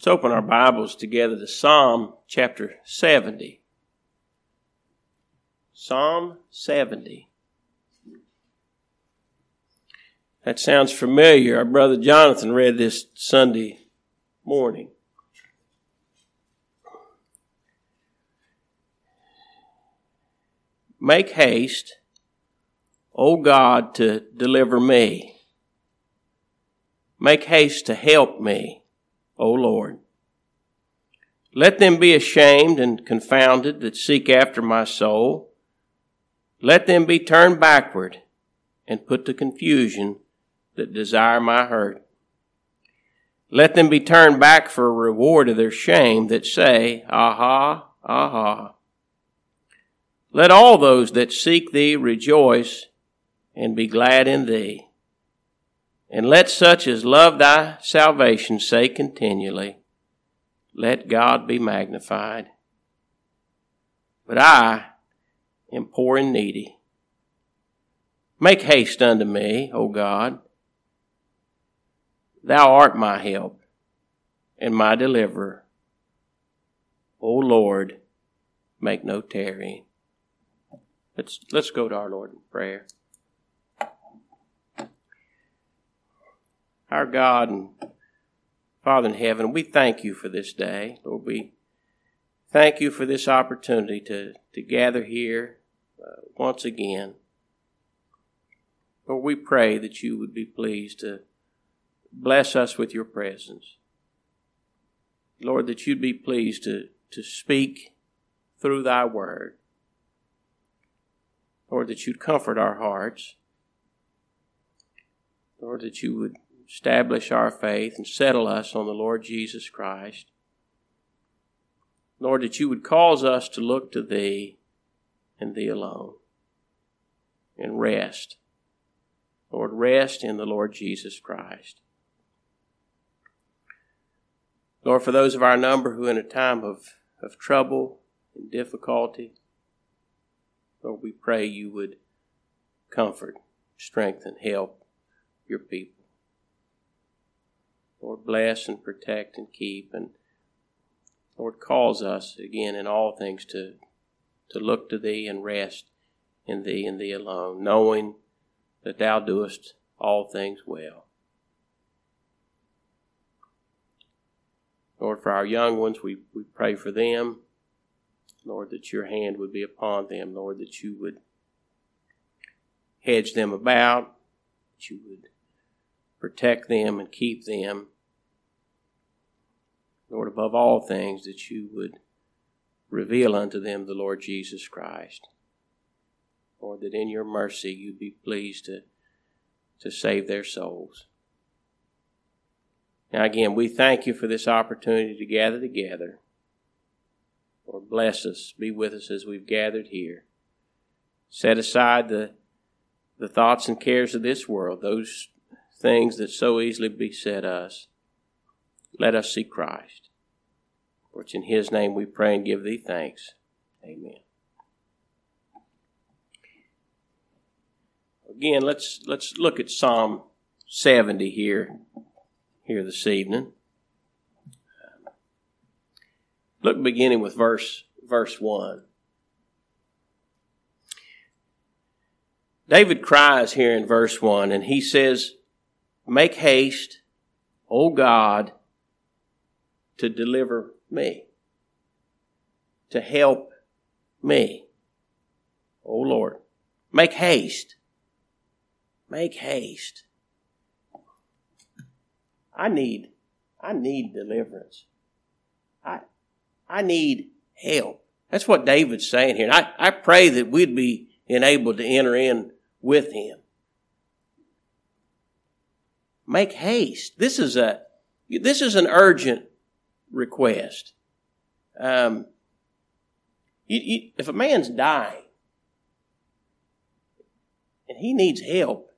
Let's open our Bibles together to Psalm chapter 70. Psalm 70. That sounds familiar. Our brother Jonathan read this Sunday morning. Make haste, O God, to deliver me. Make haste to help me. O Lord. Let them be ashamed and confounded that seek after my soul. Let them be turned backward and put to confusion that desire my hurt. Let them be turned back for a reward of their shame that say, Aha, aha. Let all those that seek thee rejoice and be glad in thee. And let such as love thy salvation say continually, Let God be magnified. But I am poor and needy. Make haste unto me, O God. Thou art my help and my deliverer. O Lord, make no tarrying. Let's, let's go to our Lord in prayer. Our God and Father in heaven, we thank you for this day. Lord, we thank you for this opportunity to, to gather here uh, once again. Lord, we pray that you would be pleased to bless us with your presence. Lord, that you'd be pleased to, to speak through thy word. Lord, that you'd comfort our hearts. Lord, that you would establish our faith and settle us on the Lord Jesus Christ. Lord, that you would cause us to look to Thee and Thee alone and rest. Lord, rest in the Lord Jesus Christ. Lord, for those of our number who in a time of, of trouble and difficulty, Lord, we pray you would comfort, strengthen, help your people. Lord, bless and protect and keep. And Lord, calls us again in all things to, to look to Thee and rest in Thee and Thee alone, knowing that Thou doest all things well. Lord, for our young ones, we, we pray for them. Lord, that your hand would be upon them. Lord, that you would hedge them about, that you would protect them and keep them. Lord, above all things, that you would reveal unto them the Lord Jesus Christ. Lord, that in your mercy you'd be pleased to, to save their souls. Now, again, we thank you for this opportunity to gather together. Lord, bless us, be with us as we've gathered here. Set aside the, the thoughts and cares of this world, those things that so easily beset us, let us see Christ. For it's in His name we pray and give Thee thanks. Amen. Again, let's let's look at Psalm 70 here here this evening. Look beginning with verse verse 1. David cries here in verse 1 and he says, Make haste, O God, to deliver me, to help me. O Lord, make haste. Make haste. I need, I need deliverance. I, I need help. That's what David's saying here. And I, I pray that we'd be enabled to enter in with him make haste. This is a this is an urgent request. Um, you, you, if a man's dying and he needs help,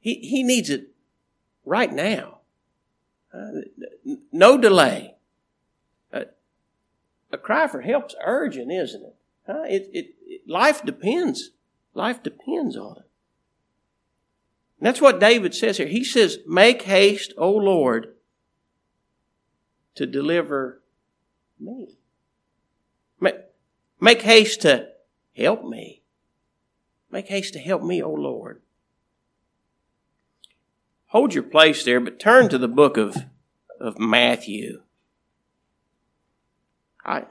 he, he needs it right now. Uh, no delay. Uh, a cry for help's urgent, isn't it? Uh, it, it, it? Life depends. Life depends on it. And that's what David says here. He says, Make haste, O Lord, to deliver me. Make, make haste to help me. Make haste to help me, O Lord. Hold your place there, but turn to the book of, of Matthew. I,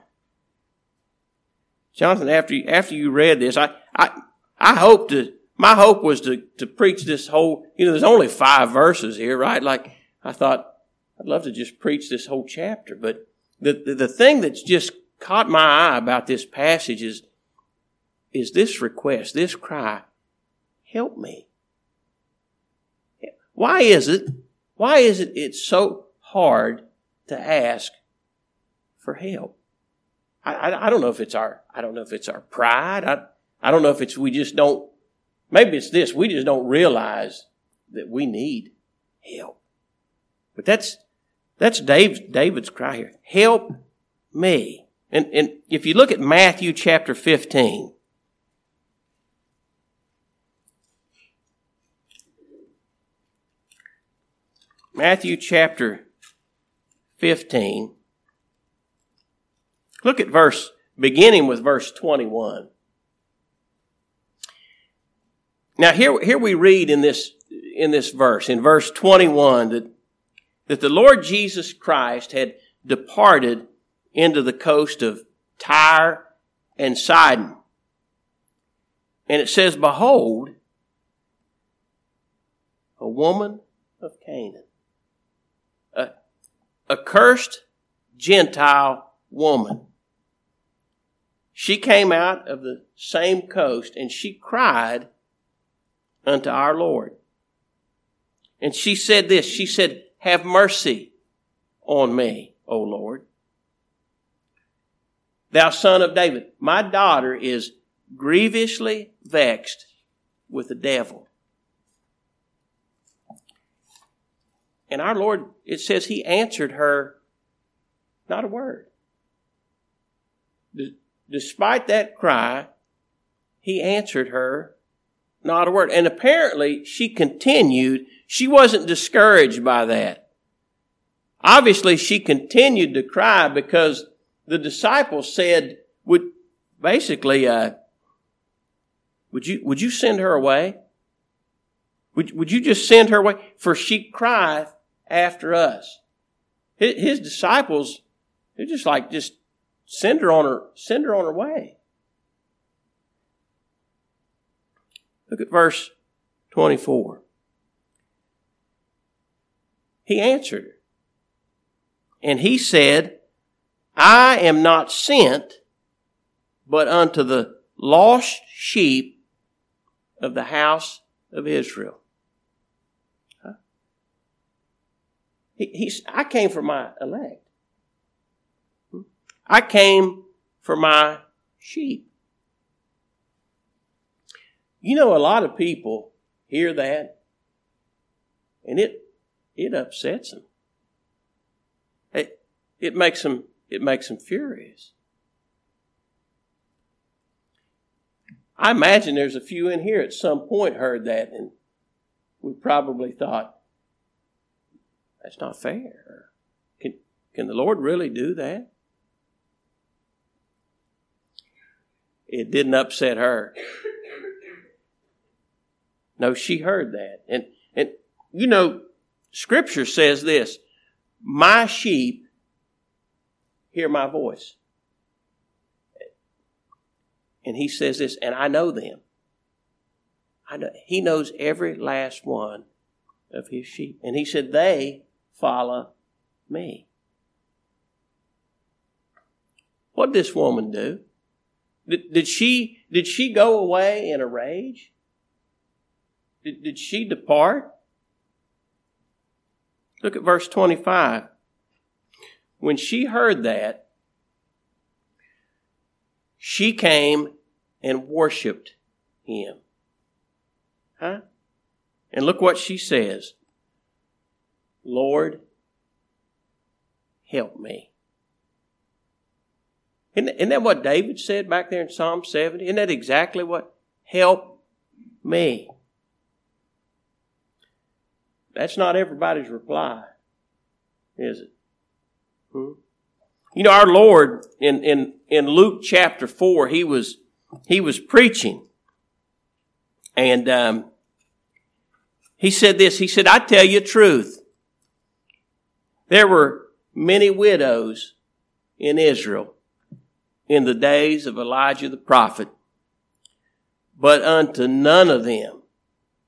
Jonathan, after you, after you read this, I, I, I hope to, my hope was to, to preach this whole, you know, there's only five verses here, right? Like, I thought, I'd love to just preach this whole chapter, but the, the, the thing that's just caught my eye about this passage is, is this request, this cry, help me. Why is it, why is it it's so hard to ask for help? I, I, I, don't know if it's our, I don't know if it's our pride. I, I don't know if it's, we just don't, maybe it's this, we just don't realize that we need help. But that's, that's David's cry here. Help me. And, and if you look at Matthew chapter 15, Matthew chapter 15, look at verse, beginning with verse 21. Now here, here we read in this, in this verse, in verse 21, that that the Lord Jesus Christ had departed into the coast of Tyre and Sidon. And it says, Behold, a woman of Canaan, a, a cursed Gentile woman. She came out of the same coast and she cried unto our Lord. And she said this, she said, have mercy on me, O Lord. Thou son of David, my daughter is grievously vexed with the devil. And our Lord, it says he answered her not a word. Despite that cry, he answered her not a word. And apparently she continued she wasn't discouraged by that. Obviously, she continued to cry because the disciples said, would basically, uh, would you, would you send her away? Would, would you just send her away? For she crieth after us. His, his disciples, they're just like, just send her on her, send her on her way. Look at verse 24. He answered her. And he said, I am not sent but unto the lost sheep of the house of Israel. Huh? He, he's, I came for my elect. I came for my sheep. You know, a lot of people hear that and it it upsets them. It, it makes them, it makes them furious. I imagine there's a few in here at some point heard that and we probably thought, that's not fair. Can, can the Lord really do that? It didn't upset her. No, she heard that. And, and, you know, Scripture says this My sheep hear my voice. And he says this, and I know them. I know, he knows every last one of his sheep. And he said, They follow me. What did this woman do? Did, did, she, did she go away in a rage? Did, did she depart? Look at verse 25. When she heard that, she came and worshiped him. Huh? And look what she says Lord, help me. Isn't, isn't that what David said back there in Psalm 70? Isn't that exactly what? Help me. That's not everybody's reply, is it? Hmm? You know, our Lord in, in, in Luke chapter 4, he was, he was preaching. And um, he said this He said, I tell you the truth. There were many widows in Israel in the days of Elijah the prophet, but unto none of them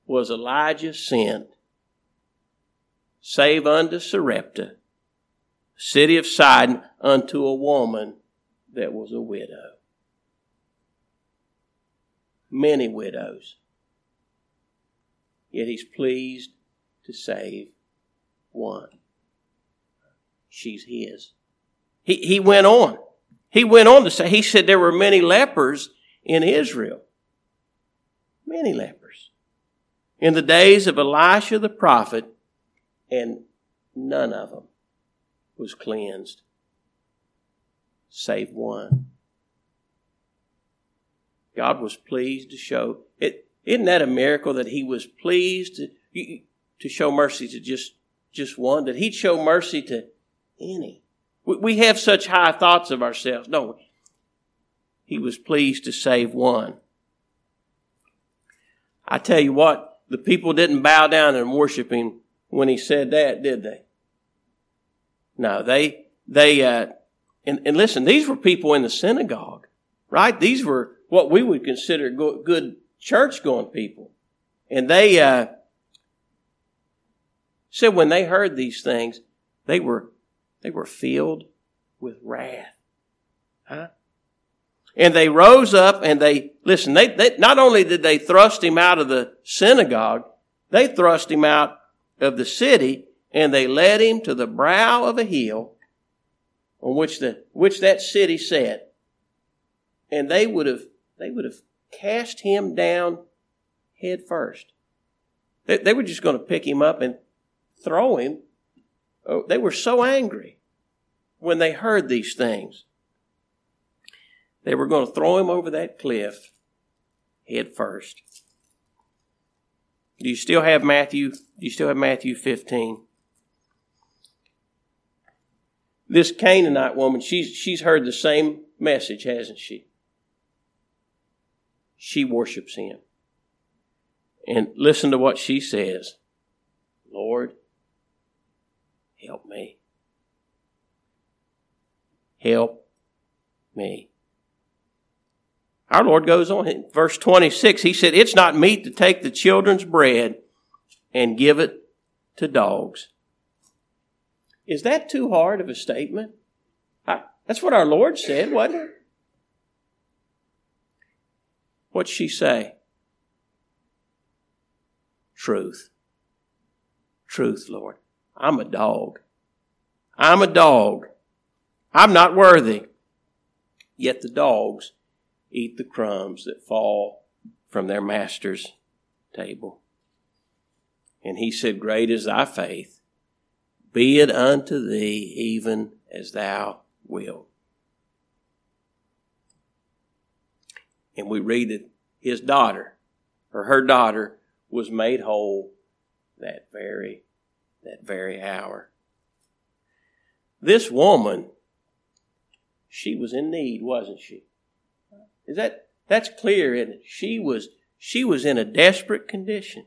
was Elijah sent, save unto Sarepta, city of Sidon, unto a woman that was a widow. Many widows. Yet he's pleased to save one. She's his. He, he went on. He went on to say, he said there were many lepers in Israel. Many lepers. In the days of Elisha the prophet, and none of them was cleansed, save one. God was pleased to show it. Isn't that a miracle that He was pleased to, to show mercy to just just one? That He'd show mercy to any. We have such high thoughts of ourselves, don't we? He was pleased to save one. I tell you what, the people didn't bow down and worship Him when He said that, did they? No, they, they, uh, and, and listen, these were people in the synagogue, right? These were what we would consider good church going people. And they, uh, said when they heard these things, they were, they were filled with wrath. Huh? And they rose up and they, listen, they, they, not only did they thrust him out of the synagogue, they thrust him out of the city and they led him to the brow of a hill on which the which that city sat. And they would have they would have cast him down head first. They, they were just going to pick him up and throw him. Oh, they were so angry when they heard these things. They were going to throw him over that cliff head first. Do you still have Matthew? Do you still have Matthew 15? This Canaanite woman, she's, she's heard the same message, hasn't she? She worships him. And listen to what she says Lord, help me. Help me. Our Lord goes on verse 26. He said, It's not meet to take the children's bread and give it to dogs. Is that too hard of a statement? I, that's what our Lord said, wasn't it? What'd she say? Truth. Truth, Lord. I'm a dog. I'm a dog. I'm not worthy. Yet the dogs eat the crumbs that fall from their master's table. And he said, Great is thy faith. Be it unto thee even as thou wilt. And we read that his daughter, or her daughter, was made whole that very, that very hour. This woman, she was in need, wasn't she? Is that, that's clear, isn't? She was, she was in a desperate condition.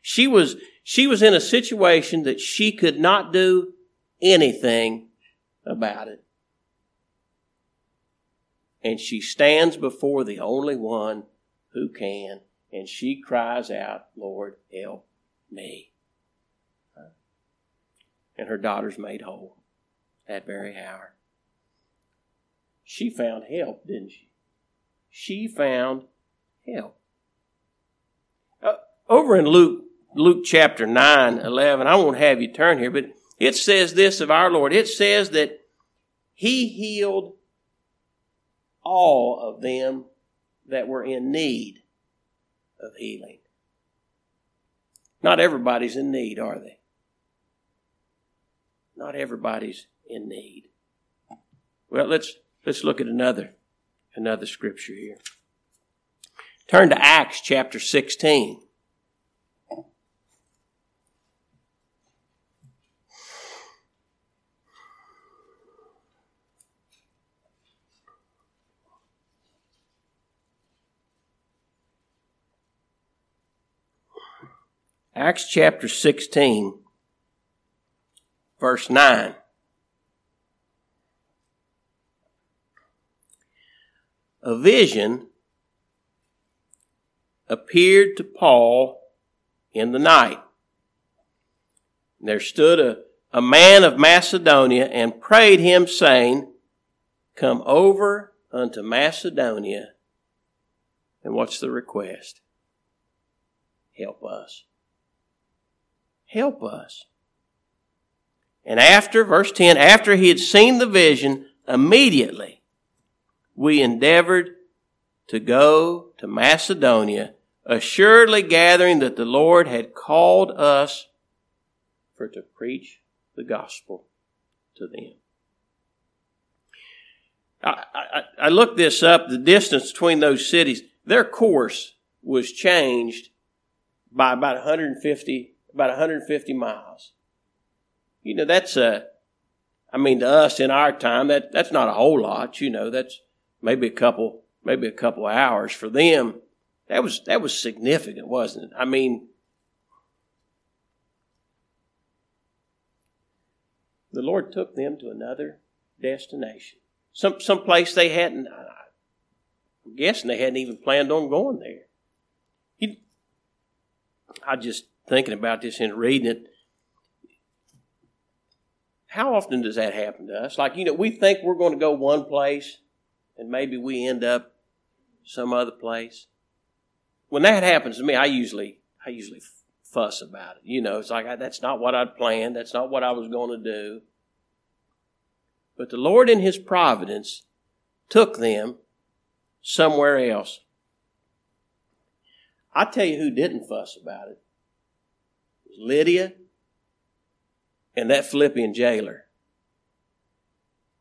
She was, she was in a situation that she could not do anything about it. And she stands before the only one who can, and she cries out, Lord, help me. And her daughter's made whole that very hour. She found help, didn't she? She found help. Uh, over in Luke Luke chapter 9, 11. I won't have you turn here, but it says this of our Lord. It says that He healed all of them that were in need of healing. Not everybody's in need, are they? Not everybody's in need. Well, let's let's look at another another scripture here. Turn to Acts chapter 16. Acts chapter 16, verse 9. A vision appeared to Paul in the night. There stood a, a man of Macedonia and prayed him, saying, Come over unto Macedonia. And what's the request? Help us. Help us. And after, verse 10, after he had seen the vision, immediately we endeavored to go to Macedonia, assuredly gathering that the Lord had called us for to preach the gospel to them. I, I, I, looked this up, the distance between those cities, their course was changed by about 150, about 150 miles. You know, that's a, I mean, to us in our time, that, that's not a whole lot, you know, that's maybe a couple, maybe a couple of hours. For them, that was, that was significant, wasn't it? I mean, the Lord took them to another destination. Some, some place they hadn't, I'm guessing they hadn't even planned on going there. He, I just thinking about this and reading it. How often does that happen to us? Like, you know, we think we're going to go one place and maybe we end up some other place. When that happens to me, I usually, I usually fuss about it. You know, it's like, that's not what I'd planned. That's not what I was going to do. But the Lord in His providence took them somewhere else. I tell you who didn't fuss about it. it Lydia and that Philippian jailer.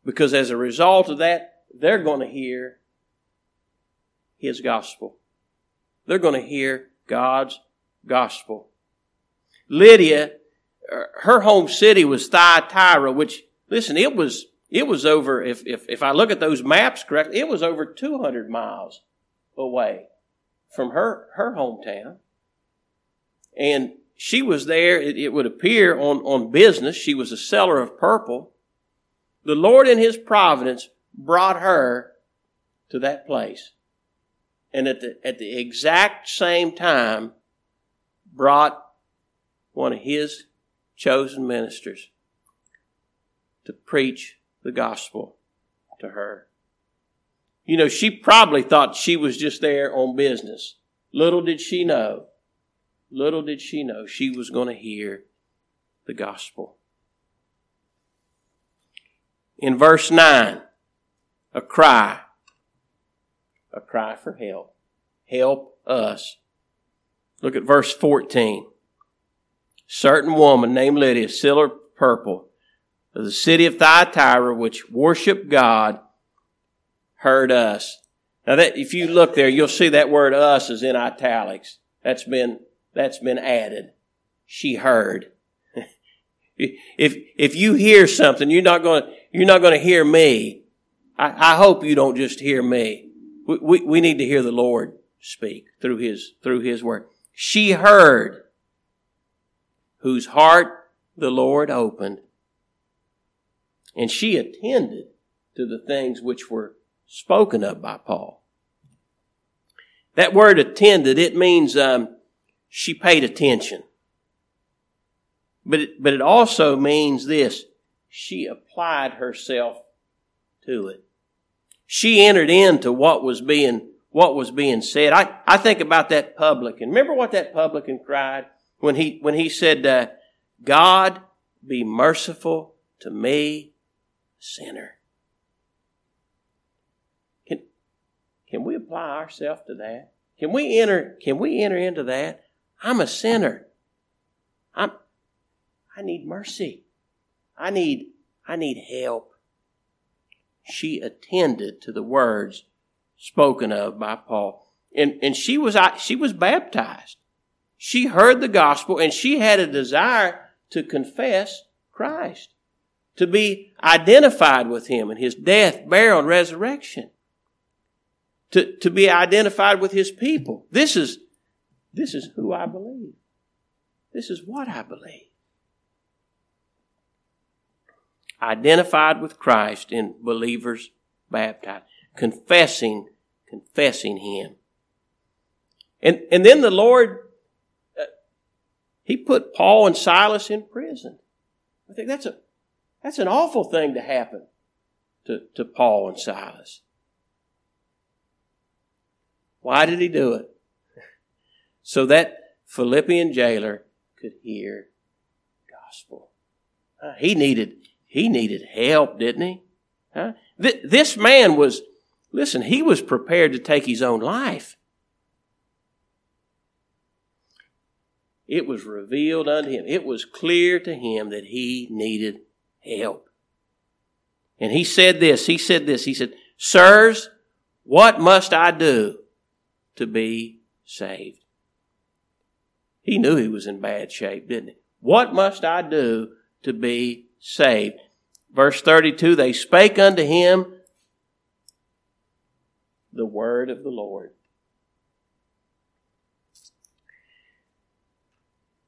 Because as a result of that, they're going to hear his gospel. They're going to hear God's gospel. Lydia, uh, her home city was Thyatira, which, listen, it was, it was over, if, if, if I look at those maps correctly, it was over 200 miles away from her, her hometown. And she was there, it, it would appear, on, on business. She was a seller of purple. The Lord in His providence brought her to that place. And at the, at the exact same time, brought one of his chosen ministers to preach the gospel to her. You know, she probably thought she was just there on business. Little did she know, little did she know she was going to hear the gospel. In verse 9, a cry, a cry for help. Help us. Look at verse 14 certain woman named Lydia, silver purple, of the city of Thyatira, which worshiped God, heard us. Now that, if you look there, you'll see that word us is in italics. That's been, that's been added. She heard. if, if you hear something, you're not going to, you're not going to hear me. I, I, hope you don't just hear me. We, we, we need to hear the Lord speak through His, through His word. She heard whose heart the Lord opened. And she attended to the things which were spoken of by Paul. That word attended, it means um, she paid attention. But it, but it also means this she applied herself to it. She entered into what was being what was being said. I, I think about that publican. Remember what that publican cried? when he, when he said, uh, God be merciful to me, sinner. Can, can we apply ourselves to that? Can we enter, can we enter into that? I'm a sinner. I'm, I need mercy. I need, I need help. She attended to the words spoken of by Paul. And, and she was, she was baptized. She heard the gospel and she had a desire to confess Christ, to be identified with Him in His death, burial, and resurrection, to, to be identified with His people. This is, this is who I believe. This is what I believe. Identified with Christ in believers baptized, confessing, confessing Him. And, and then the Lord, uh, He put Paul and Silas in prison. I think that's a, that's an awful thing to happen to, to Paul and Silas. Why did he do it? So that Philippian jailer could hear gospel. Uh, he needed he needed help, didn't he? Huh? Th- this man was listen, he was prepared to take his own life. It was revealed unto him. It was clear to him that he needed help. And he said this, he said this, he said, Sirs, what must I do to be saved? He knew he was in bad shape, didn't he? What must I do to be saved? Verse 32, they spake unto him the word of the Lord.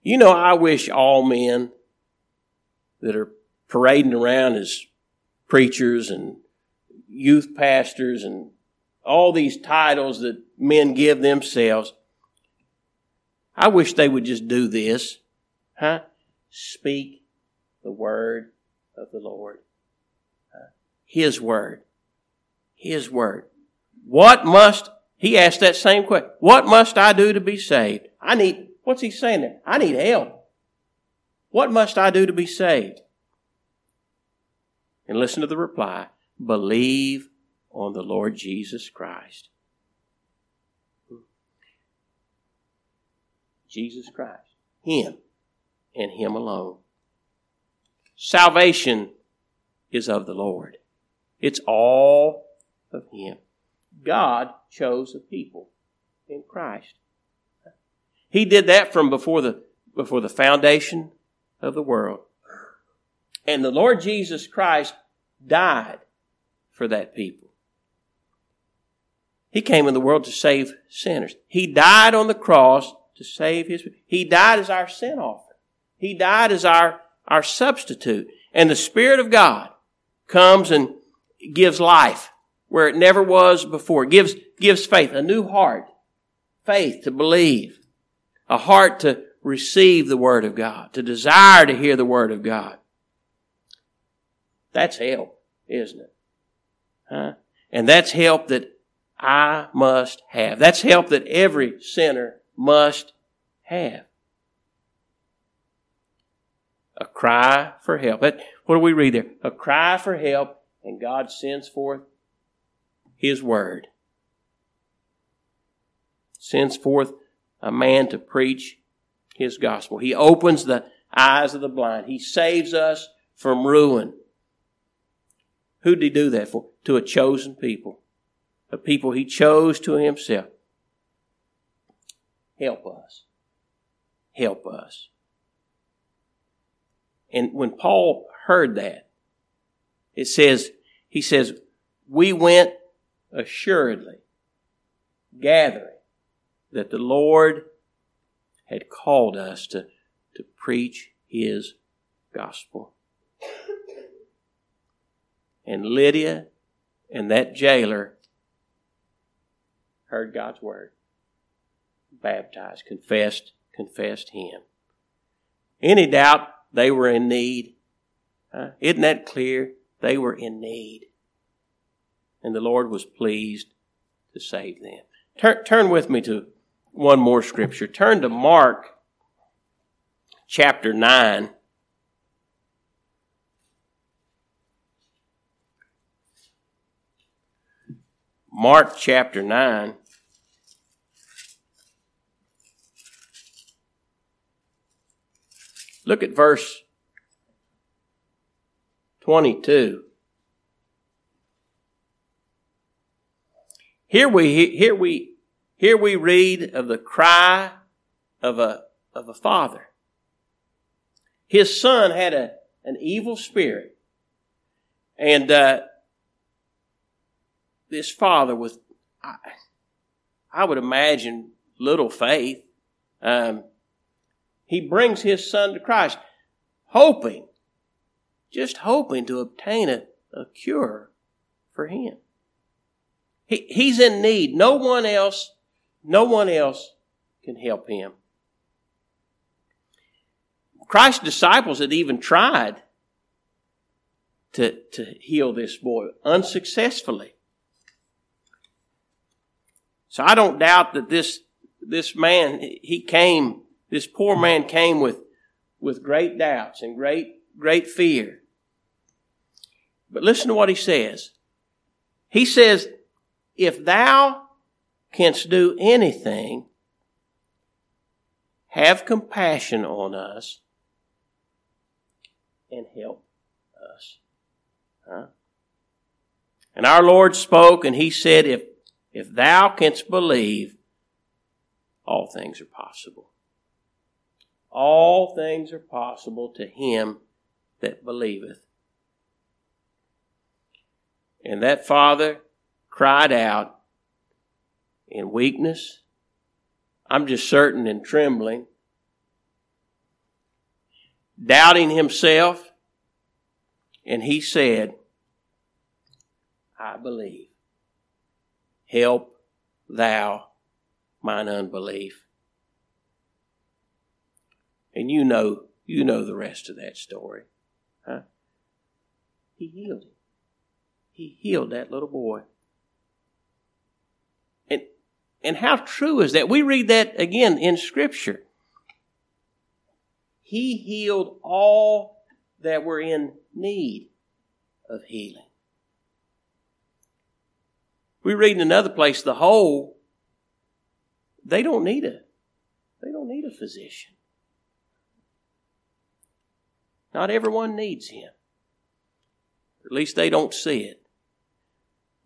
You know, I wish all men that are parading around as preachers and youth pastors and all these titles that men give themselves. I wish they would just do this. Huh? Speak the word of the Lord. Uh, his word. His word. What must, he asked that same question. What must I do to be saved? I need, what's he saying there? I need help. What must I do to be saved? And listen to the reply believe on the Lord Jesus Christ. Jesus Christ. Him and Him alone. Salvation is of the Lord. It's all of Him. God chose a people in Christ. He did that from before the, before the foundation of the world. And the Lord Jesus Christ died for that people. He came in the world to save sinners. He died on the cross to save his. He died as our sin offering. He died as our, our substitute. And the Spirit of God comes and gives life where it never was before. Gives, gives faith, a new heart. Faith to believe. A heart to receive the Word of God. To desire to hear the Word of God. That's help, isn't it? Huh? And that's help that I must have. That's help that every sinner must have. A cry for help. What do we read there? A cry for help, and God sends forth His word. Sends forth a man to preach His gospel. He opens the eyes of the blind. He saves us from ruin. Who did he do that for? To a chosen people. A people he chose to himself. Help us. Help us. And when Paul heard that, it says, he says, we went assuredly gathering that the Lord had called us to, to preach his gospel and Lydia and that jailer heard God's word, baptized, confessed, confessed Him. Any doubt they were in need? Uh, isn't that clear? They were in need. And the Lord was pleased to save them. Turn, turn with me to one more scripture. Turn to Mark chapter 9. Mark chapter 9. Look at verse 22. Here we, here we, here we read of the cry of a, of a father. His son had a, an evil spirit. And, uh, this father with, I, I would imagine, little faith. Um, He brings his son to Christ, hoping, just hoping to obtain a, a cure for him. He, he's in need. No one else, no one else can help him. Christ's disciples had even tried to, to heal this boy unsuccessfully. So I don't doubt that this, this man, he came, this poor man came with, with great doubts and great, great fear. But listen to what he says. He says, if thou canst do anything, have compassion on us and help us. Huh? And our Lord spoke and he said, if if thou canst believe, all things are possible. All things are possible to him that believeth. And that father cried out in weakness. I'm just certain in trembling, doubting himself. And he said, I believe. Help thou mine unbelief. And you know, you know the rest of that story. Huh? He healed him. He healed that little boy. And, and how true is that? We read that again in Scripture. He healed all that were in need of healing. We read in another place the whole, they don't need a they don't need a physician. Not everyone needs him. At least they don't see it.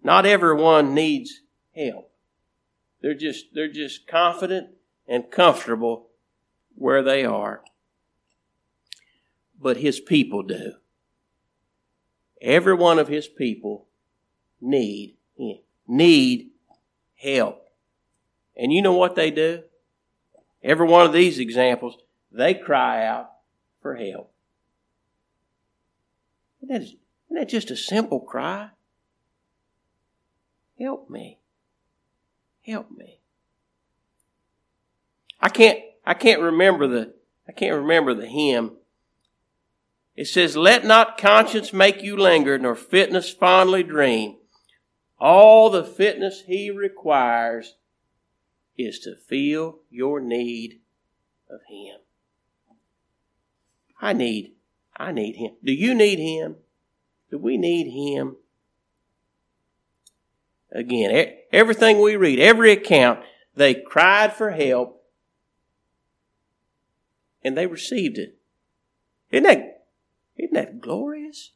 Not everyone needs help. They're just they're just confident and comfortable where they are. But his people do. Every one of his people need him need help. And you know what they do? Every one of these examples, they cry out for help. Isn't that, isn't that just a simple cry? Help me. Help me. I can't I can't remember the I can't remember the hymn. It says, Let not conscience make you linger, nor fitness fondly dream. All the fitness He requires is to feel your need of Him. I need, I need Him. Do you need Him? Do we need Him? Again, everything we read, every account, they cried for help and they received it. Isn't that, isn't that glorious?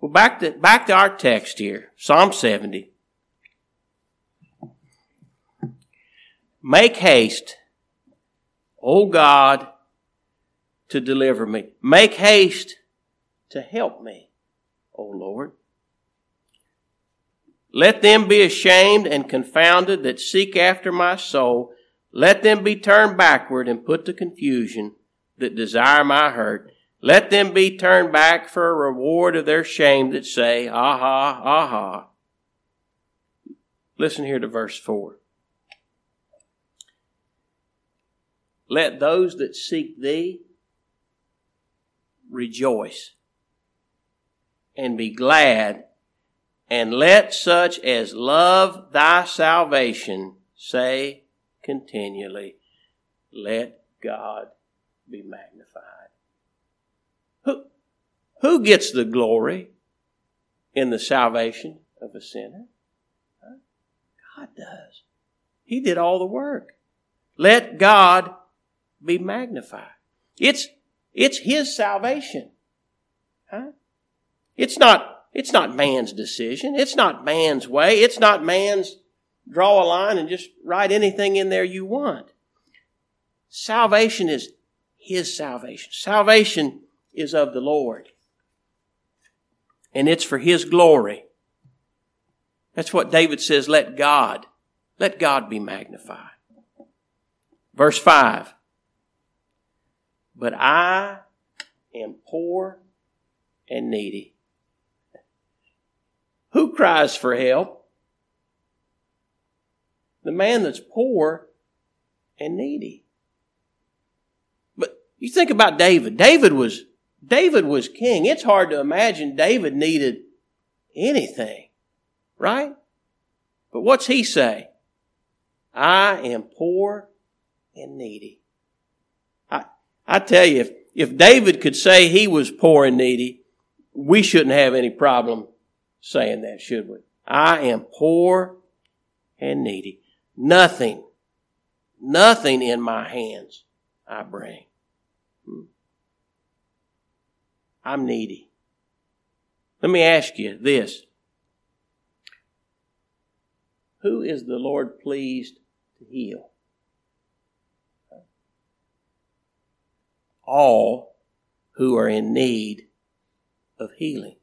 Well, back to, back to our text here, Psalm 70. Make haste, O God, to deliver me. Make haste to help me, O Lord. Let them be ashamed and confounded that seek after my soul. Let them be turned backward and put to confusion that desire my hurt. Let them be turned back for a reward of their shame that say, Aha, aha. Listen here to verse 4. Let those that seek thee rejoice and be glad, and let such as love thy salvation say continually, Let God be magnified. Who, who gets the glory in the salvation of a sinner? God does. He did all the work. Let God be magnified. It's, it's His salvation. Huh? It's not, it's not man's decision. It's not man's way. It's not man's draw a line and just write anything in there you want. Salvation is His salvation. Salvation is of the Lord. And it's for His glory. That's what David says, let God, let God be magnified. Verse 5. But I am poor and needy. Who cries for help? The man that's poor and needy. But you think about David. David was David was king. It's hard to imagine David needed anything, right? But what's he say? I am poor and needy. I, tell you, if, if David could say he was poor and needy, we shouldn't have any problem saying that, should we? I am poor and needy. Nothing, nothing in my hands I bring. Hmm. I'm needy. Let me ask you this. Who is the Lord pleased to heal? All who are in need of healing.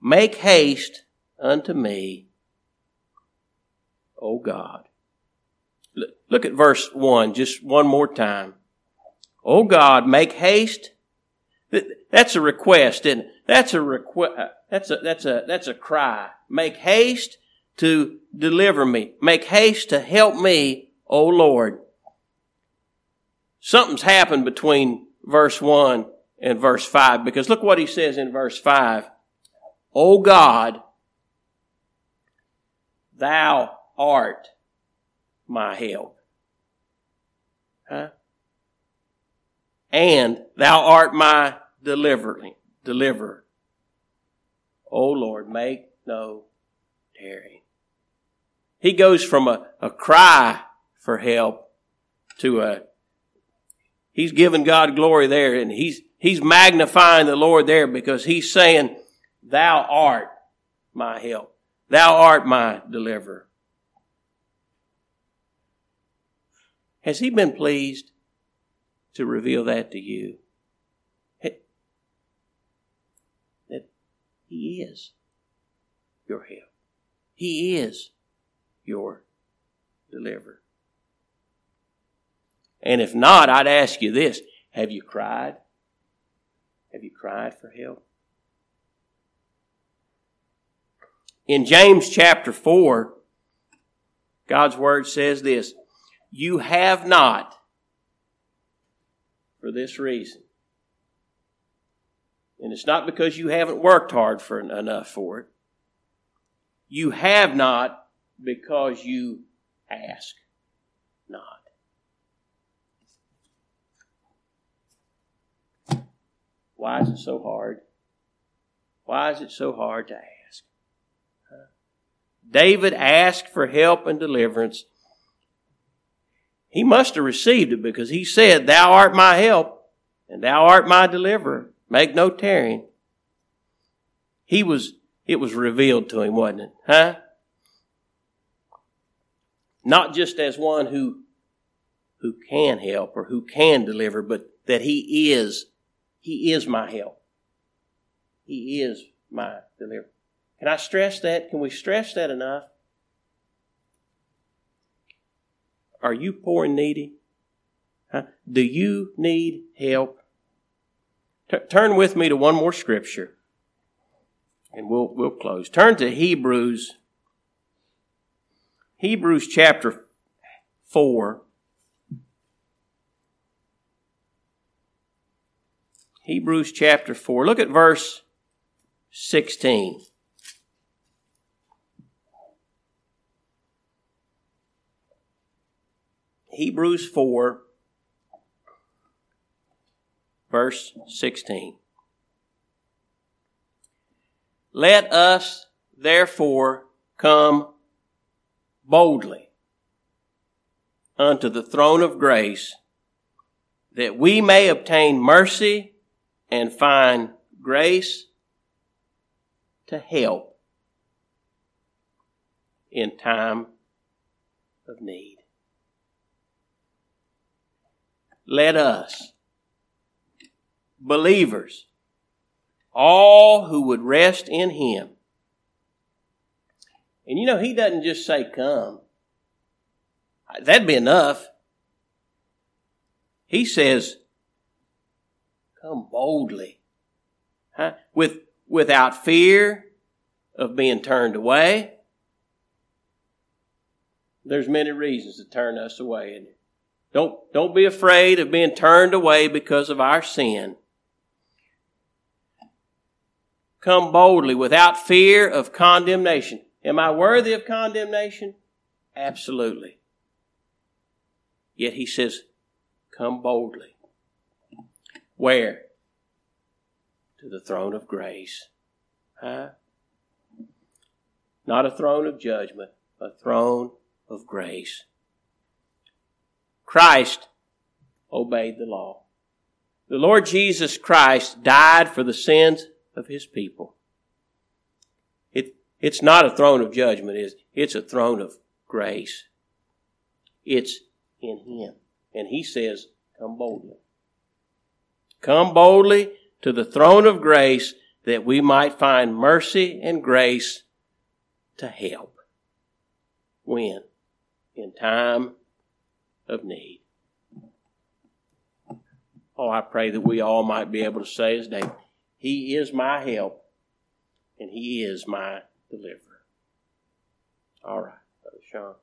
Make haste unto me, O God. Look at verse 1 just one more time. O God, make haste. That's a request, isn't? That's a request. That's a, that's a, that's a cry. Make haste to deliver me. Make haste to help me, O Lord. Something's happened between verse 1 and verse 5 because look what he says in verse 5. O God, thou art my help. Huh? And thou art my delivering, deliverer. O Lord, make no tarrying. He goes from a, a cry for help to a, he's giving God glory there and he's, he's magnifying the Lord there because he's saying, thou art my help. Thou art my deliverer. Has he been pleased to reveal that to you? That he is your help. He is your deliverer. And if not, I'd ask you this. Have you cried? Have you cried for help? In James chapter 4, God's word says this You have not for this reason. And it's not because you haven't worked hard for enough for it. You have not because you ask not. Why is it so hard? Why is it so hard to ask? David asked for help and deliverance. He must have received it because he said, Thou art my help, and thou art my deliverer. Make no tarrying. He was, it was revealed to him, wasn't it? Huh? Not just as one who, who can help or who can deliver, but that he is, he is my help. He is my deliverer. Can I stress that? Can we stress that enough? Are you poor and needy? Huh? Do you need help? T- turn with me to one more scripture, and we'll we'll close. Turn to Hebrews. Hebrews chapter four. Hebrews chapter 4. Look at verse 16. Hebrews 4, verse 16. Let us therefore come boldly unto the throne of grace that we may obtain mercy and find grace to help in time of need. let us, believers, all who would rest in Him. And you know, He doesn't just say, Come. That'd be enough. He says, come boldly. Huh? With, without fear of being turned away. There's many reasons to turn us away. Don't, don't be afraid of being turned away because of our sin. Come boldly without fear of condemnation. Am I worthy of condemnation? Absolutely. Yet he says, come boldly. Where? To the throne of grace. Huh? Not a throne of judgment, a throne of grace. Christ obeyed the law. The Lord Jesus Christ died for the sins of his people. It, it's not a throne of judgment, it's, it's a throne of grace. It's in him. And he says, Come boldly. Come boldly to the throne of grace that we might find mercy and grace to help. When? In time of need. Oh, I pray that we all might be able to say as David, He is my help and He is my deliverer. All right, Brother Sean.